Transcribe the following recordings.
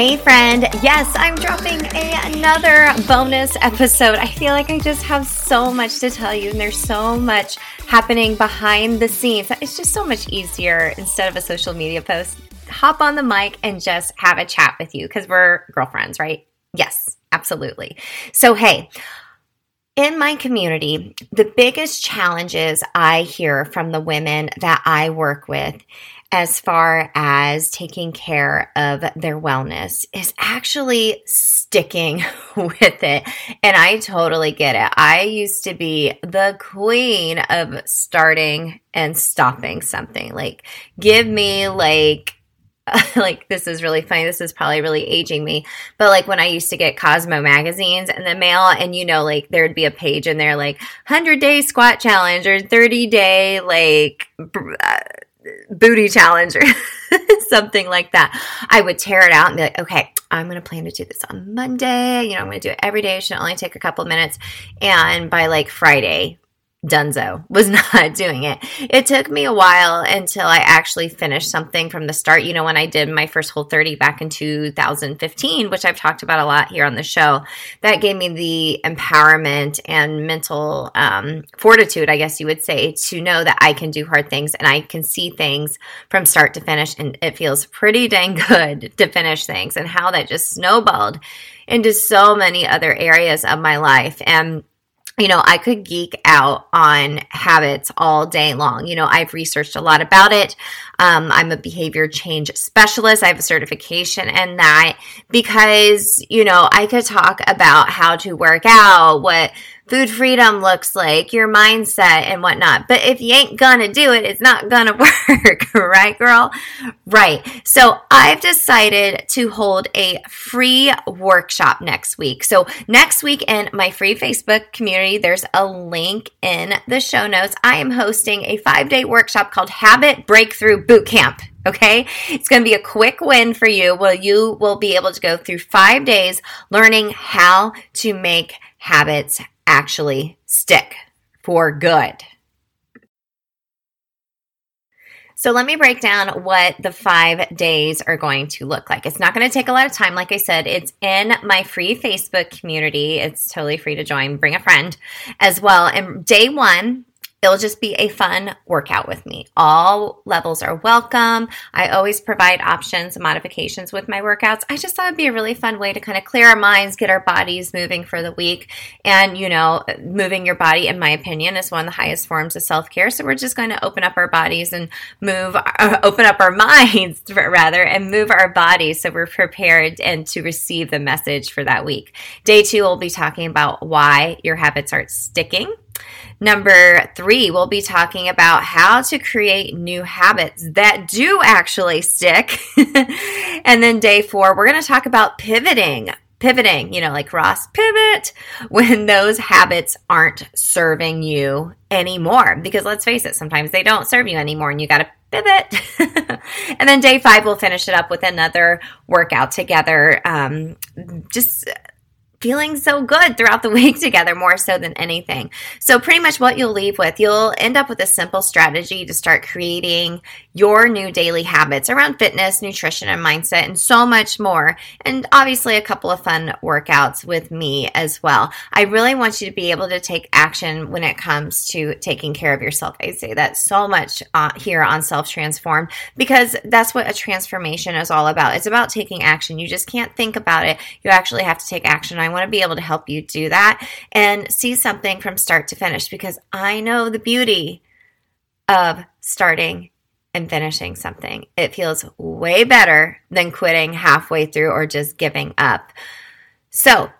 Hey, friend. Yes, I'm dropping another bonus episode. I feel like I just have so much to tell you, and there's so much happening behind the scenes. It's just so much easier instead of a social media post. Hop on the mic and just have a chat with you because we're girlfriends, right? Yes, absolutely. So, hey, in my community, the biggest challenges I hear from the women that I work with as far as taking care of their wellness is actually sticking with it. And I totally get it. I used to be the queen of starting and stopping something. Like, give me like like this is really funny. This is probably really aging me. But like when I used to get Cosmo magazines in the mail and you know like there'd be a page in there like 100 day squat challenge or 30 day like uh, booty challenge or something like that. I would tear it out and be like, okay, I'm going to plan to do this on Monday. You know, I'm going to do it every day. It should only take a couple minutes. And by like Friday, Dunzo was not doing it. It took me a while until I actually finished something from the start. You know, when I did my first whole 30 back in 2015, which I've talked about a lot here on the show, that gave me the empowerment and mental um, fortitude, I guess you would say, to know that I can do hard things and I can see things from start to finish. And it feels pretty dang good to finish things and how that just snowballed into so many other areas of my life. And you know, I could geek out on habits all day long. You know, I've researched a lot about it. Um, I'm a behavior change specialist. I have a certification in that because, you know, I could talk about how to work out, what food freedom looks like, your mindset and whatnot. But if you ain't gonna do it, it's not gonna work, right, girl? Right. So I've decided to hold a free workshop next week. So next week in my free Facebook community, there's a link in the show notes. I am hosting a five day workshop called Habit Breakthrough Bootcamp. Okay. It's going to be a quick win for you. Well, you will be able to go through five days learning how to make habits actually stick for good. So let me break down what the five days are going to look like. It's not going to take a lot of time. Like I said, it's in my free Facebook community. It's totally free to join. Bring a friend as well. And day one, It'll just be a fun workout with me. All levels are welcome. I always provide options and modifications with my workouts. I just thought it'd be a really fun way to kind of clear our minds, get our bodies moving for the week. And, you know, moving your body, in my opinion, is one of the highest forms of self care. So we're just going to open up our bodies and move, open up our minds rather, and move our bodies so we're prepared and to receive the message for that week. Day two, we'll be talking about why your habits aren't sticking Number three, we'll be talking about how to create new habits that do actually stick. and then day four, we're going to talk about pivoting. Pivoting, you know, like Ross, pivot when those habits aren't serving you anymore. Because let's face it, sometimes they don't serve you anymore and you got to pivot. and then day five, we'll finish it up with another workout together. Um, just feeling so good throughout the week together more so than anything. So, pretty much what you'll leave with, you'll end up with a simple strategy to start creating your new daily habits around fitness, nutrition, and mindset, and so much more. And obviously, a couple of fun workouts with me as well. I really want you to be able to take action when it comes to taking care of yourself. I say that so much uh, here on Self Transform because that's what a transformation is all about. It's about taking action. You just can't think about it, you actually have to take action. I want to be able to help you do that and see something from start to finish because I know the beauty of starting and finishing something. It feels way better than quitting halfway through or just giving up. So,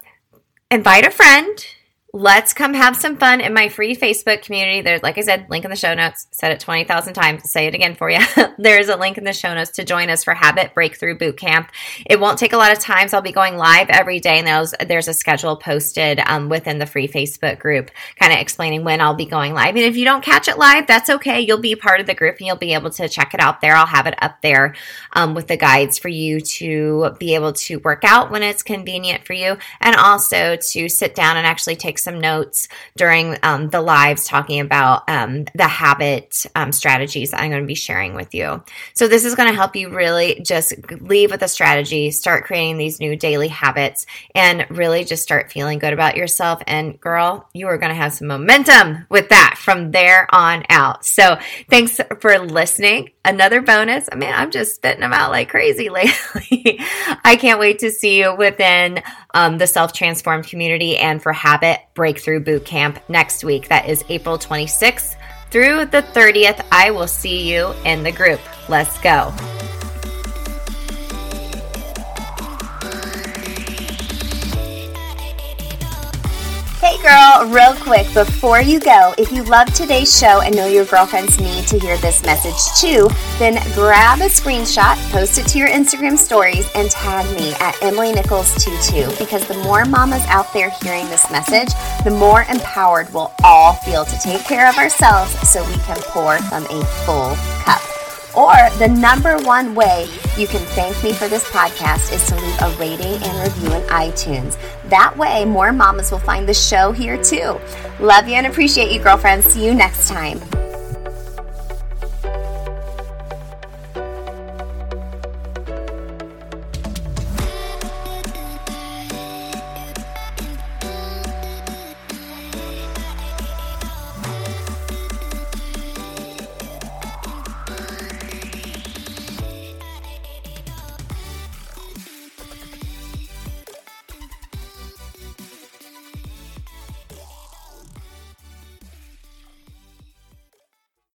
invite a friend Let's come have some fun in my free Facebook community. There's, like I said, link in the show notes. Said it 20,000 times. Say it again for you. There's a link in the show notes to join us for Habit Breakthrough Bootcamp. It won't take a lot of times. I'll be going live every day, and there's, there's a schedule posted um, within the free Facebook group, kind of explaining when I'll be going live. And if you don't catch it live, that's okay. You'll be part of the group, and you'll be able to check it out there. I'll have it up there um, with the guides for you to be able to work out when it's convenient for you, and also to sit down and actually take some notes during um, the lives talking about um, the habit um, strategies that I'm going to be sharing with you. So, this is going to help you really just leave with a strategy, start creating these new daily habits, and really just start feeling good about yourself. And, girl, you are going to have some momentum with that from there on out. So, thanks for listening. Another bonus. I mean, I'm just spitting them out like crazy lately. I can't wait to see you within um, the self transformed community and for habit breakthrough boot camp next week. That is April 26th through the 30th. I will see you in the group. Let's go. Girl, real quick before you go, if you love today's show and know your girlfriends need to hear this message too, then grab a screenshot, post it to your Instagram stories, and tag me at Emily Nichols22 because the more mamas out there hearing this message, the more empowered we'll all feel to take care of ourselves so we can pour from a full cup. Or the number one way you can thank me for this podcast is to leave a rating and review in iTunes. That way, more mamas will find the show here too. Love you and appreciate you, girlfriends. See you next time.